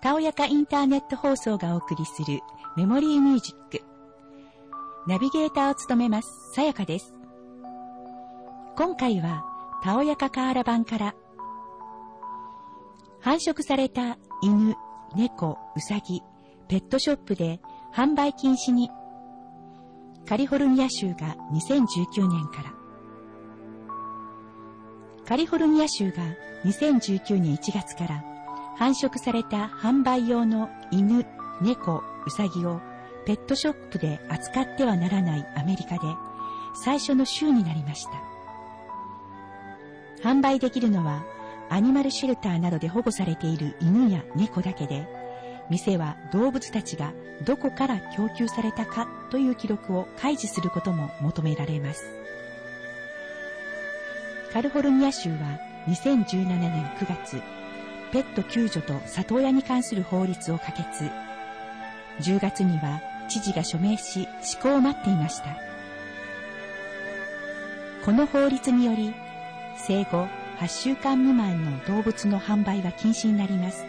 たおやかインターネット放送がお送りするメモリーミュージック。ナビゲーターを務めます、さやかです。今回は、たおやかカーラ版から、繁殖された犬、猫、うさぎ、ペットショップで販売禁止に、カリフォルニア州が2019年から、カリフォルニア州が2019年1月から繁殖された販売用の犬、猫、うさぎをペットショップで扱ってはならないアメリカで最初の州になりました。販売できるのはアニマルシェルターなどで保護されている犬や猫だけで、店は動物たちがどこから供給されたかという記録を開示することも求められます。カリフォルニア州は2017年9月、ペット救助と里親に関する法律を可決。10月には知事が署名し施行を待っていました。この法律により、生後8週間未満の動物の販売は禁止になります。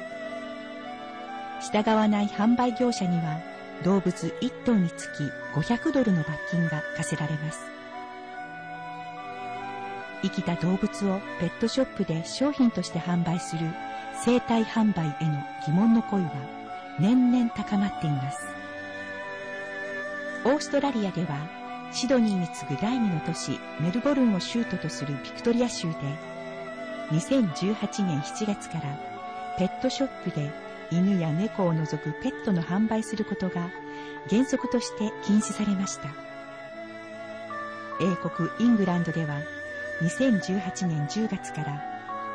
従わない販売業者には動物1頭につき500ドルの罰金が課せられます。生きた動物をペットショップで商品として販売する生体販売への疑問の声は年々高まっています。オーストラリアではシドニーに次ぐ第二の都市メルボルンを州都とするビクトリア州で2018年7月からペットショップで犬や猫を除くペットの販売することが原則として禁止されました。英国イングランドでは2018年10月から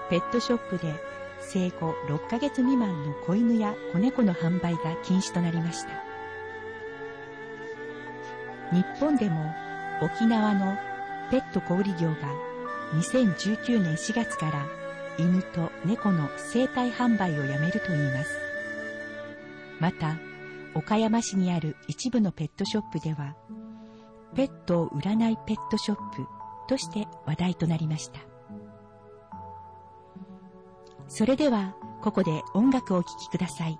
ペットショップで生後6ヶ月未満の子犬や子猫の販売が禁止となりました。日本でも沖縄のペット小売業が2019年4月から犬と猫の生体販売をやめるといいます。また、岡山市にある一部のペットショップでは、ペットを売らないペットショップとして話題となりました。それでは、ここで音楽をお聴きください。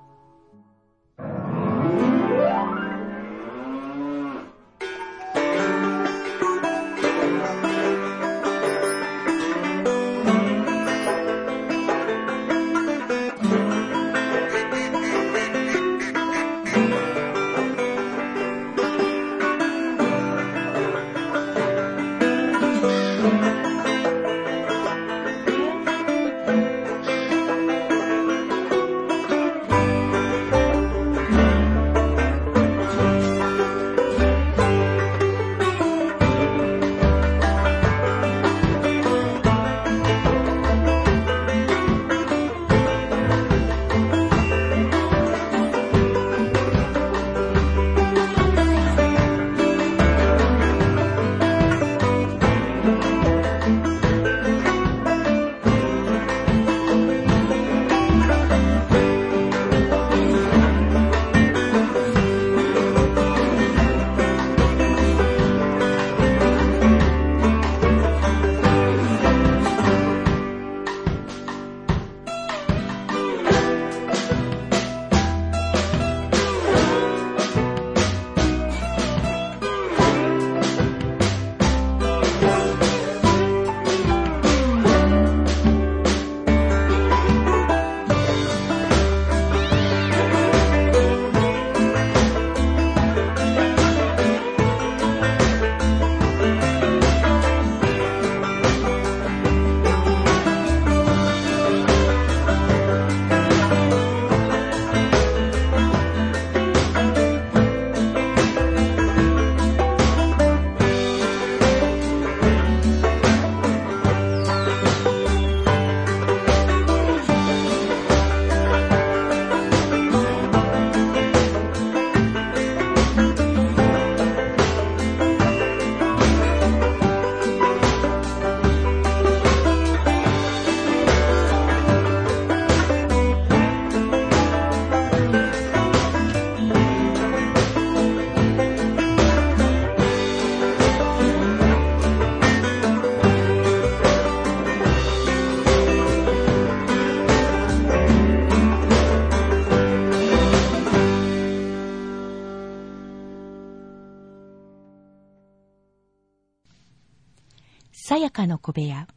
さやかの小部屋。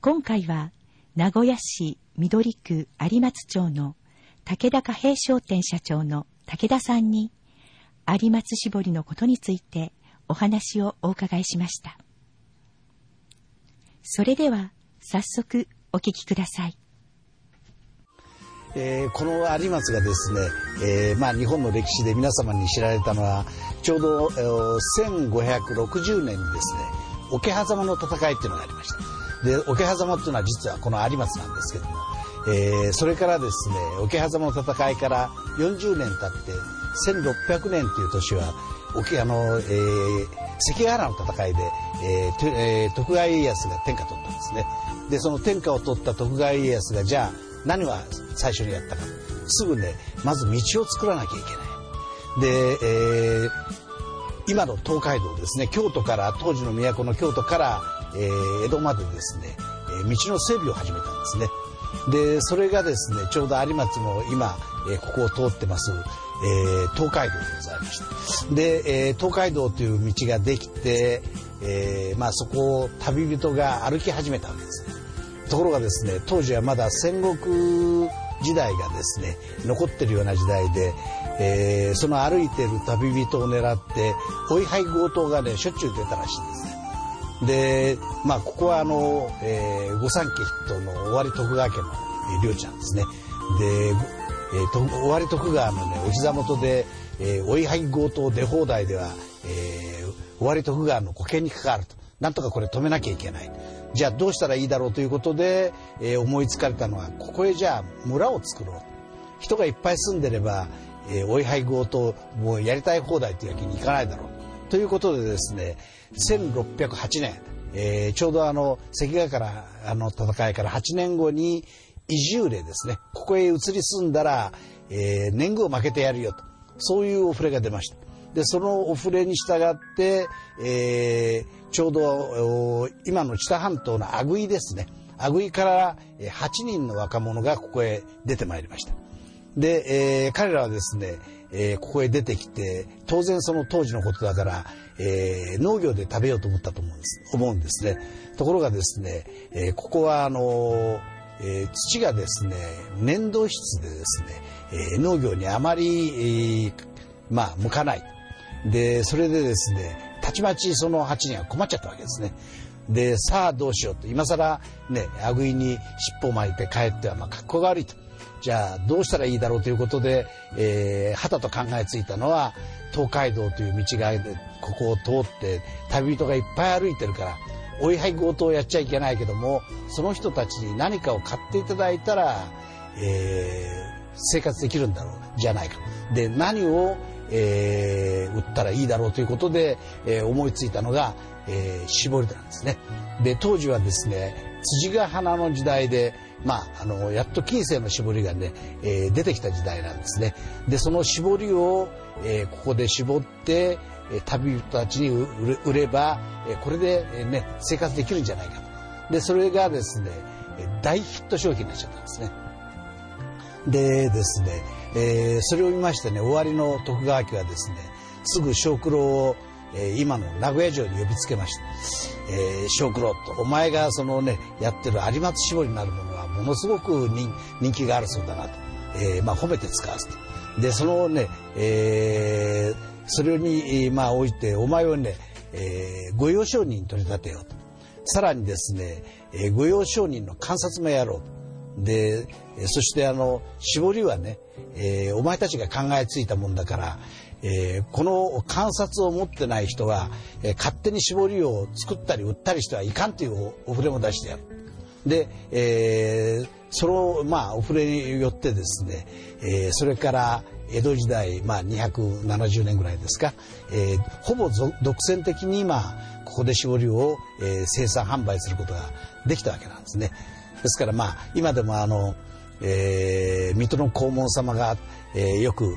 今回は、名古屋市緑区有松町の武田貨幣商店社長の武田さんに、有松絞りのことについてお話をお伺いしました。それでは、早速お聞きください。えー、この有松がですね、えー、まあ、日本の歴史で皆様に知られたのはちょうど、えー、1560年にですね桶狭間の戦いっていうのがありました。で桶狭間っていうのは実はこの有松なんですけども、えー、それからですね桶狭間の戦いから40年経って1600年っていう年は桶あの、えー、関ヶ原の戦いで、えーえー、徳川家康が天下取ったんですね。でその天下を取った徳川家康がじゃあ何は最初にやったか。すぐねまず道を作らなきゃいけない。で、えー、今の東海道ですね京都から当時の都の京都から、えー、江戸までですね、え、道の整備を始めたんですね。でそれがですねちょうど有松の今、え、ここを通ってます、え、東海道でございまして。で、え、東海道という道ができて、えまあ、そこを旅人が歩き始めたわけです。ところがですね当時はまだ戦国時代がですね残ってるような時代で、えー、その歩いてる旅人を狙って追い配強盗がねしょっちゅう出たらしいんですね。でまあここはあの、えー、御三家筆頭の尾張徳川家の領地なんですね。で、えー、尾張徳川のねお膝元で、えー、追い配強盗出放題では、えー、尾張徳川の保険に関わると。なんとかこれ止めなきゃいけない。じゃあどうしたらいいだろうということで、えー、思いつかれたのはここへじゃあ村を作ろう人がいっぱい住んでれば、えー、追い配強盗もうやりたい放題というわけにいかないだろう。ということでですね1608年、えー、ちょうどあの関ヶ原の戦いから8年後に移住令ですねここへ移り住んだら、えー、年貢を負けてやるよと。そういうお触れが出ました。でそのお触れに従って、えー、ちょうど今の知多半島の阿久井ですね。阿久井から8人の若者がここへ出てまいりました。で、えー、彼らはですね、えー、ここへ出てきて当然その当時のことだから、えー、農業で食べようと思ったと思うんです思うんですねところがですね、えー、ここはあのえー、土がですね粘土質でですね、えー、農業にあまり、えー、まあ向かないでそれでですねたちまちその8人は困っちゃったわけですね。でさあどうしようと今更ねあぐいに尻尾を巻いて帰ってはまあ格好が悪いと。じゃあどうしたらいいだろうということで、えー、はたと考えついたのは東海道という道がここを通って旅人がいっぱい歩いてるから追い配強盗をやっちゃいけないけどもその人たちに何かを買っていただいたら、えー、生活できるんだろうじゃないか。で何をえー、売ったらいいだろうということで、えー、思いついたのが、えー、絞りなんですね。で当時はですね辻ヶ花の時代で、まあ、あのやっと近世の絞りがね、えー、出てきた時代なんですね。でその絞りを、えー、ここで絞ってえ旅人たちに売れば、えこれで、ね、生活できるんじゃないかと。でそれがですね大ヒット商品になっちゃったんですね。でですねえー、それを見ましてね終わりの徳川家はですねすぐ小九郎を、えー、今の名古屋城に呼びつけました、えー、小九郎とお前がそのねやってる有松絞りになるものはものすごく人気があるそうだなと、えー、まあ褒めて使わすと。でそのね、えー、それにまあ置いてお前をね、えー、御用商人に取り立てようと。さらにですね、えー、御用商人の観察もやろうと。でそしてあの絞りはねえー、お前たちが考えついたもんだから、えー、この観察を持ってない人は、えー、勝手に絞りを作ったり売ったりしてはいかんというお触れも出してやる。で、えー、その、まあ、お触れによってですね、えー、それから江戸時代、まあ、270年ぐらいですか、えー、ほぼ独占的に今ここで絞りを、えー、生産販売することができたわけなんですね。ですからまあ今でもあのえー、水戸の黄門様が、えー、よく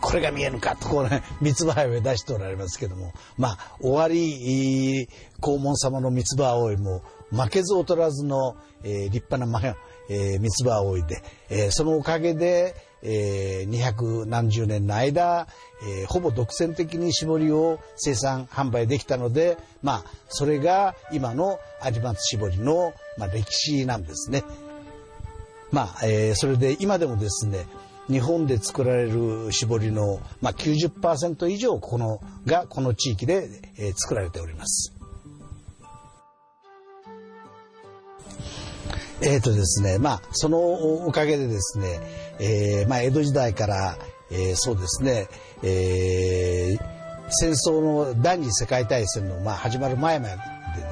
これが見えぬかとこうね三つ葉を出しておられますけどもまあ終わり黄門様の三つ葉葵も負けず劣らずの、えー、立派な、えー、三つ葉葵で、えー、そのおかげで、えー、200何十年の間、えー、ほぼ独占的に絞りを生産販売できたので、まあ、それが今の有松絞りの、まあ、歴史なんですね。まあ、えー、それで今でもですね、日本で作られる絞りの、まあ90%、以上このがこの地域で、えー、作られております。えっ、ー、とですね、まあそのおかげでですね、えー、まあ江戸時代から、えー、そうですね、えー、戦争の第二次世界大戦の、まあ、始まる前までで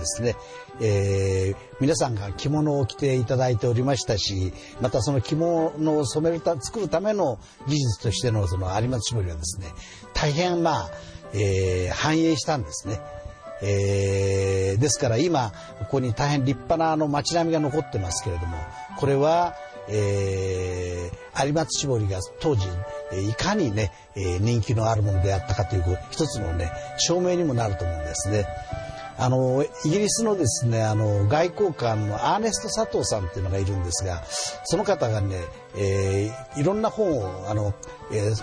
すね、えー、皆さんが着物を着ていただいておりましたしまたその着物を染めるた作るための技術としてのその有松絞りはですね大変まあ、えー、繁栄したんですね。えー、ですから今ここに大変立派なあの街並みが残ってますけれどもこれは、えー、有松絞りが当時いかにね、人気のあるものであったかという一つのね証明にもなると思うんですね。あのイギリスのですねあの外交官のアーネスト佐藤さんというのがいるんですがその方がね、えー、いろんな本をあの、えー、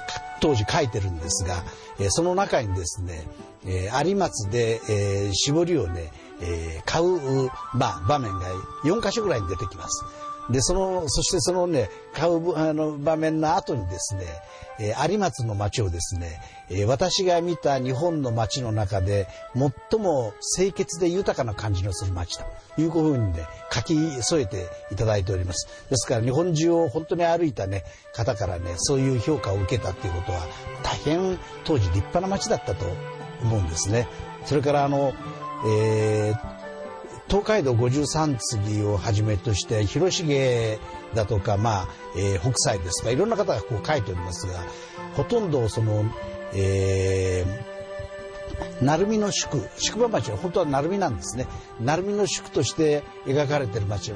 当時書いてるんですが、えー、その中にですね、えー、有松で、えー、絞りをね、えー、買う、まあ、場面が4箇所ぐらいに出てきます。で、その、そしてそのね、買うあの場面の後にですね、えー、有松の町をですね、えー、私が見た日本の町の中で最も清潔で豊かな感じのする町というふうにね、書き添えていただいております。ですから日本中を本当に歩いたね、方からね、そういう評価を受けたっていうことは、大変当時立派な町だったと思うんですね。それからあの、えー東海道53次をはじめとして広重だとか、まあえー、北斎ですとかいろんな方がこう書いておりますがほとんどその、えー、鳴海の宿宿場町は本当は鳴海なんですね鳴海の宿として描かれてる町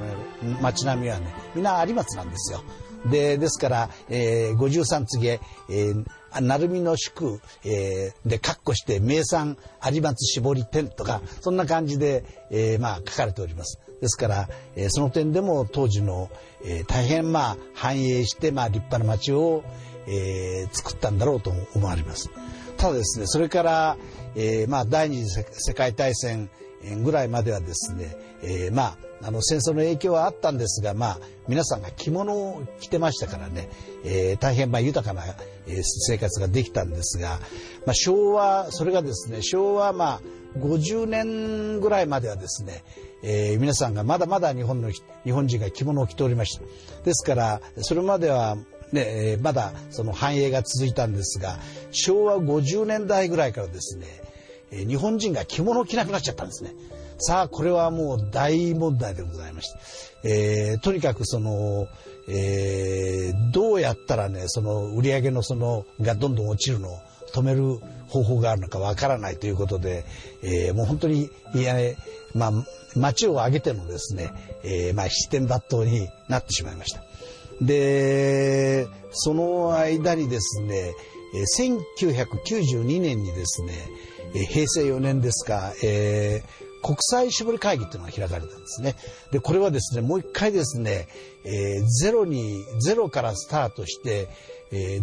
町並みはねみんな有松なんですよ。でですから、えー、53次へ、えー鳴海の宿、えー、で、括弧して名産有松絞り店とか、そんな感じで、えー、まあ書かれております。ですから、えー、その点でも当時の、えー、大変まあ繁栄して、まあ立派な町を、えー、作ったんだろうと思われます。ただですね、それから、えー、まあ第二次世界大戦ぐらいまではですね、えー、まああの戦争の影響はあったんですが、まあ、皆さんが着物を着てましたからね、えー、大変まあ豊かな、生活ができたんですが、まあ、昭和それがですね昭和まあ50年ぐらいまではですね、えー、皆さんがまだまだ日本の日本人が着物を着ておりました。ですからそれまではね、まだその繁栄が続いたんですが昭和50年代ぐらいからですね日本人が着物を着なくなっちゃったんですね。さあ、これはもう大問題でございまして、えー、とにかくその、えー、どうやったらね、その売り上げのその、がどんどん落ちるのを止める方法があるのかわからないということで、えー、もう本当に、いや、まあ、町を挙げてのですね、えー、まあ、七点抜刀になってしまいました。で、その間にですね、1992年にですね、平成4年ですか、えー、国際絞り会議っていうのが開かれたんですね。で、これはですね、もう一回ですね、えー、ゼロに、ゼロからスタートして、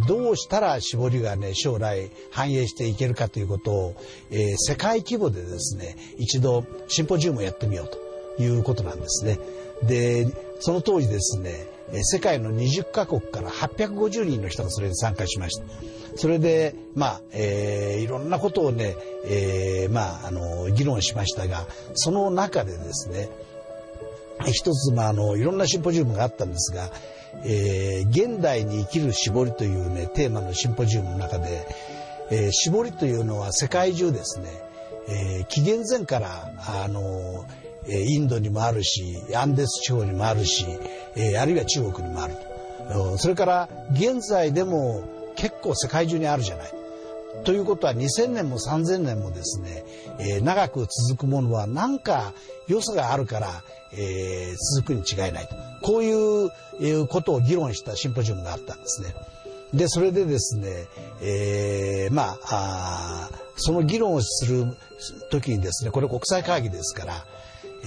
どうしたら絞りがね、将来反映していけるかということを、えー、世界規模でですね、一度シンポジウムをやってみようということなんですね。で、その当時ですね、世界の20カ国から850人の人がそれに参加しました。それで、まあ、えー、いろんなことをね、えー、まあ、あの、議論しましたが、その中でですね、一つ、まあ、あの、いろんなシンポジウムがあったんですが、えー、現代に生きる絞りというね、テーマのシンポジウムの中で、えー、絞りというのは世界中ですね、えー、紀元前から、あの、インドにもあるし、アンデス地方にもあるし、あるいは中国にもある。それから現在でも結構世界中にあるじゃない。ということは2000年も3000年もですね、えー、長く続くものは何か良さがあるから、えー、続くに違いないと。こういう、えー、ことを議論したシンポジウムがあったんですね。で、それでですね、えー、まあその議論をする時にですね、これ国際会議ですから、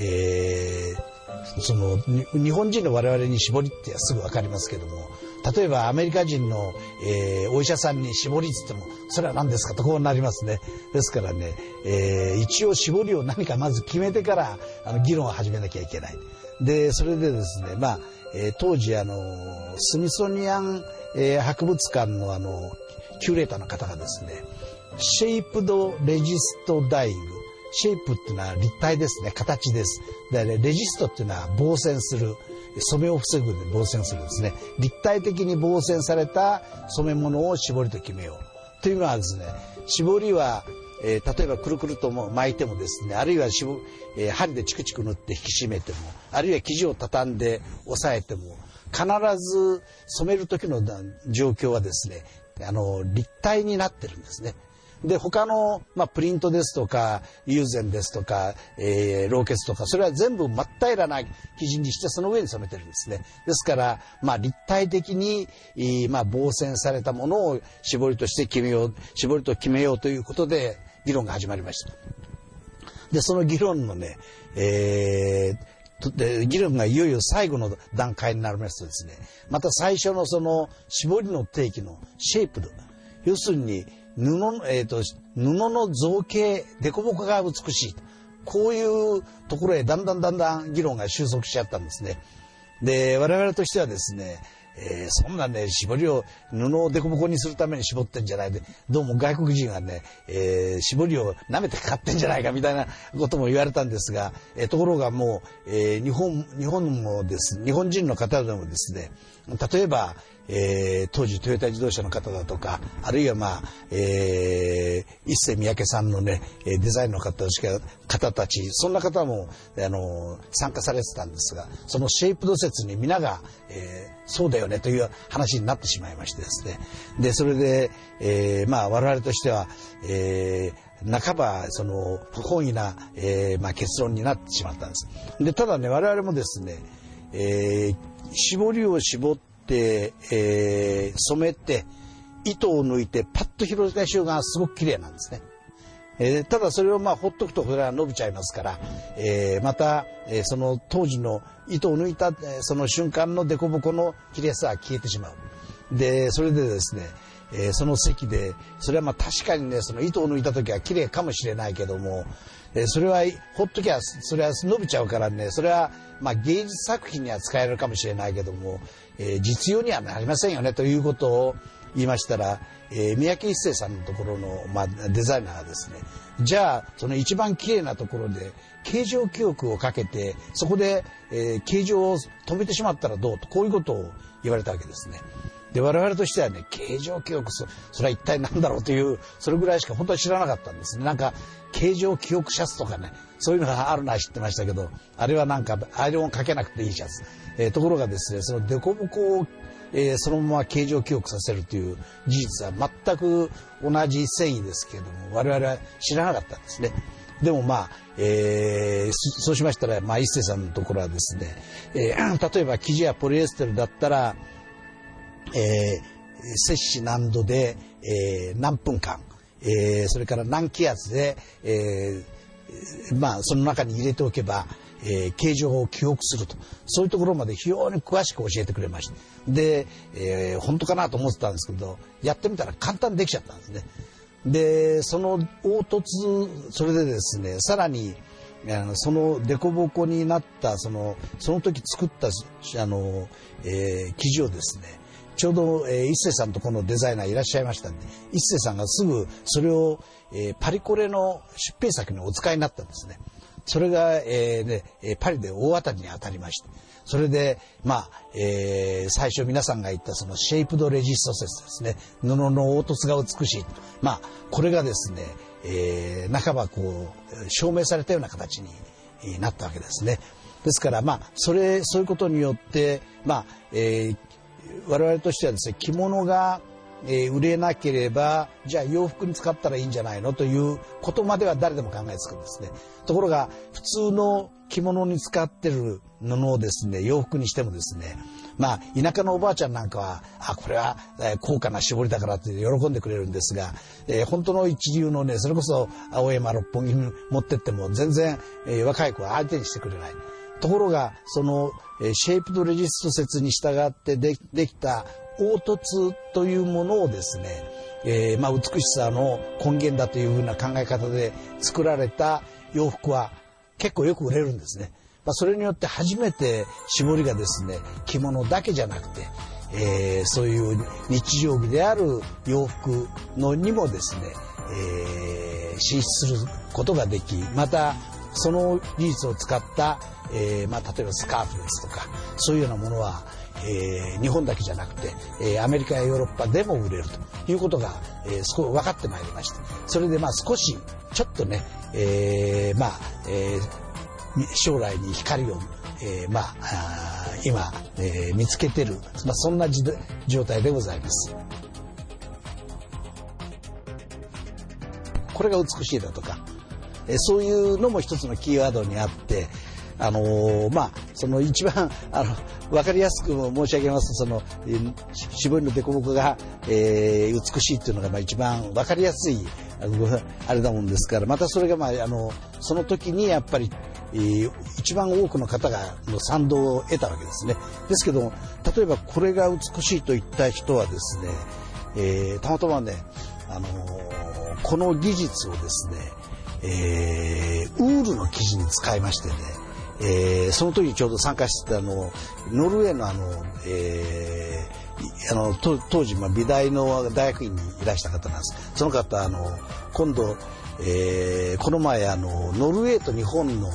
えー、その日本人の我々に絞りってすぐ分かりますけども例えばアメリカ人の、えー、お医者さんに絞りっつってもそれは何ですかとこうなりますね。ですからね、えー、一応絞りを何かまず決めてからあの議論を始めなきゃいけない。でそれでですねまあ、えー、当時あのスミソニアン、え、博物館のあのキュレーターの方がですねシェイプドレジストダイイングシェイプっていうのは立体ですね。形です。で、レジストっていうのは防染する。染めを防ぐで防染するですね。立体的に防染された染め物を絞りと決めよう。というのはですね絞りは、えー、例えばくるくると巻いてもですねあるいはしぼ、えー、針でチクチク塗って引き締めてもあるいは生地を畳んで押さえても必ず染める時の状況はですねあの立体になってるんですね。で、他の、まあ、プリントですとか、友禅ですとか、えー、ローケツとか、それは全部真っ平らな生地にして、その上に染めてるんですね。ですから、まあ、立体的に、まあ、防染されたものを絞りとして決めよう、絞りと決めようということで、議論が始まりました。で、その議論のね、えー、で議論がいよいよ最後の段階になりますとですねまた最初のその絞りの定義のシェイプ要するに布の、えーと、布の造形凸凹が美しいこういうところへだんだんだんだん議論が収束しちゃったんですね。で我々としてはですねえー、そんなね、絞りを、布を凸凹にするために絞ってんじゃないで、どうも外国人はね、えー、絞りを舐めて買ってんじゃないかみたいなことも言われたんですが、えー、ところがもう、え日本、日本もです、日本人の方でもですね、例えば、えー、当時トヨタ自動車の方だとかあるいはまあ、えー、一世三宅さんのねデザインの方方たちそんな方もあの参加されてたんですがそのシェイプド説に皆が、えー、そうだよねという話になってしまいましてですねでそれで、えー、まあ我々としては、えー、半ばその不本意な、えーまあ、結論になってしまったんです。でただね我々もですね、えー、絞りを絞って、えー、染めて糸を抜いてパッと広げた瞬間がすごく綺麗なんですね。えー、ただそれをまあほっとくとこれは伸びちゃいますから、えー、また、えー、その当時の糸を抜いた、その瞬間の凸凹の綺麗さは消えてしまう。でそれでですね、え、その席でそれはまあ確かにねその糸を抜いた時は綺麗かもしれないけども、え、それはほっときゃそれは伸びちゃうからねそれはまあ芸術作品には使えるかもしれないけども、えー、実用にはなりませんよねということを言いましたら、えー、三宅一生さんのところの、まあ、デザイナーがですねじゃあその一番綺麗なところで形状記憶をかけてそこで、えー、形状を止めてしまったらどうとこういうことを言われたわけですね。で我々としてはね形状記憶そそれは一体何だろうというそれぐらいしか本当に知らなかったんですね。なんか形状記憶シャツとかねそういうのがあるのは知ってましたけどあれはなんかアイロンをかけなくていいシャツ、えー、ところがですねその凸凹をえー、そのまま形状記憶させるという事実は全く同じ繊維ですけれども我々は知らなかったんですね。でもまあ、えー、そうしましたら、まあ、一世さんのところはですね、えー、例えば生地やポリエステルだったら、えー、摂氏何度で、えー、何分間、えー、それから何気圧で、えー、まあその中に入れておけば、えー、形状を記憶すると。そういうところまで非常に詳しく教えてくれました。で、えー、本当かなと思ってたんですけどやってみたら簡単にできちゃったんですね。でその凹凸それでですねさらにあのその凸凹になったそのその時作ったあの、えー、生地をですねちょうど、えー、一世さんとこのデザイナーいらっしゃいましたんで一世さんがすぐそれを、えー、パリコレの出品作にお使いになったんですね。それが、えーね、パリで大当たりに当たりまして。それで、まあ、えー、最初皆さんが言ったそのシェイプドレジスト説ですね。布の凹凸が美しい。まあ、これがですね、えー、半ばこう、証明されたような形になったわけですね。ですから、まあ、それ、そういうことによって、まあ、えー、我々としてはですね、着物が、え、売れなければじゃあ洋服に使ったらいいんじゃないのということまでは誰でも考えつくんですね。ところが普通の着物に使ってる布をですね洋服にしてもですねまあ田舎のおばあちゃんなんかはあこれは、え、高価な絞りだからって喜んでくれるんですが、えー、本当の一流のねそれこそ青山六本木に持ってっても全然、えー、若い子は相手にしてくれない。ところがそのシェイプドレジスト説に従ってできた凹凸というものをですね、えー、まあ美しさの根源だというふうな考え方で作られた洋服は結構よく売れるんですね。まあ、それによって初めて絞りがですね着物だけじゃなくて、えー、そういう日常着である洋服のにもですね、えー、進出することができまたその技術を使った、えーまあ、例えばスカーフですとかそういうようなものは、えー、日本だけじゃなくて、えー、アメリカやヨーロッパでも売れるということが、えー、少し分かってまいりましてそれでまあ少しちょっとね、えー、まあ、えー、将来に光を、えー、まああ今、えー、見つけてる、まあ、そんな状態でございます。これが美しいだとか、えそういうのも一つのキーワードにあって、あのー、まあ、その一番、あの、わかりやすく申し上げますと、その、絞りの凸凹が、えー、美しいっていうのが、まあ一番わかりやすい、あれだもんですから、またそれが、まあ、あの、その時にやっぱり、えー、一番多くの方がの賛同を得たわけですね。ですけど例えばこれが美しいと言った人はですね、えー、たまたまね、あのー、この技術をですね、えー、ウールの生地に使いましてね、えー、その時ちょうど参加してたあのノルウェーのあの、えー、あの当時、まあ、美大の大学院にいらした方なんです。その方あの今度、えー、この前あのノルウェーと日本の、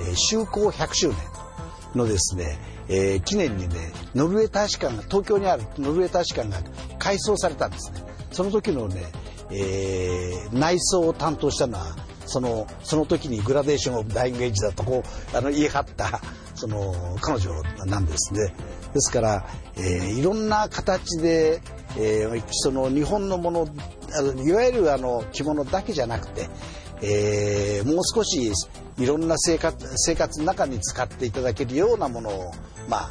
えー、修好100周年のですね、えー、記念にねノルウェー大使館が東京にあるノルウェー大使館が改装されたんですね。その時のね、えー、内装を担当したのはそのその時にグラデーションを大イメージだとこうあの言い張ったその彼女なんですね。ですから、えー、いろんな形で、えー、その日本のものあのいわゆるあの着物だけじゃなくて、えー、もう少しいろんな生活生活の中に使っていただけるようなものを、まあ、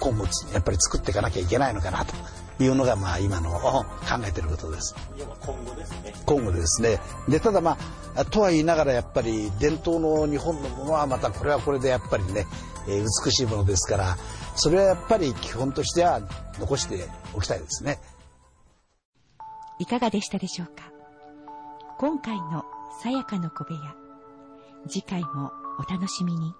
今後やっぱり作っていかなきゃいけないのかなというのがまあ今の考えてることです。今後ですね。今後ですね。でただまあとは言いながらやっぱり伝統の日本のものはまたこれはこれでやっぱりね、えー、美しいものですからそれはやっぱり基本としては残しておきたいですね。いかがでしたでしょうか？今回のさやかの小部屋次回もお楽しみに。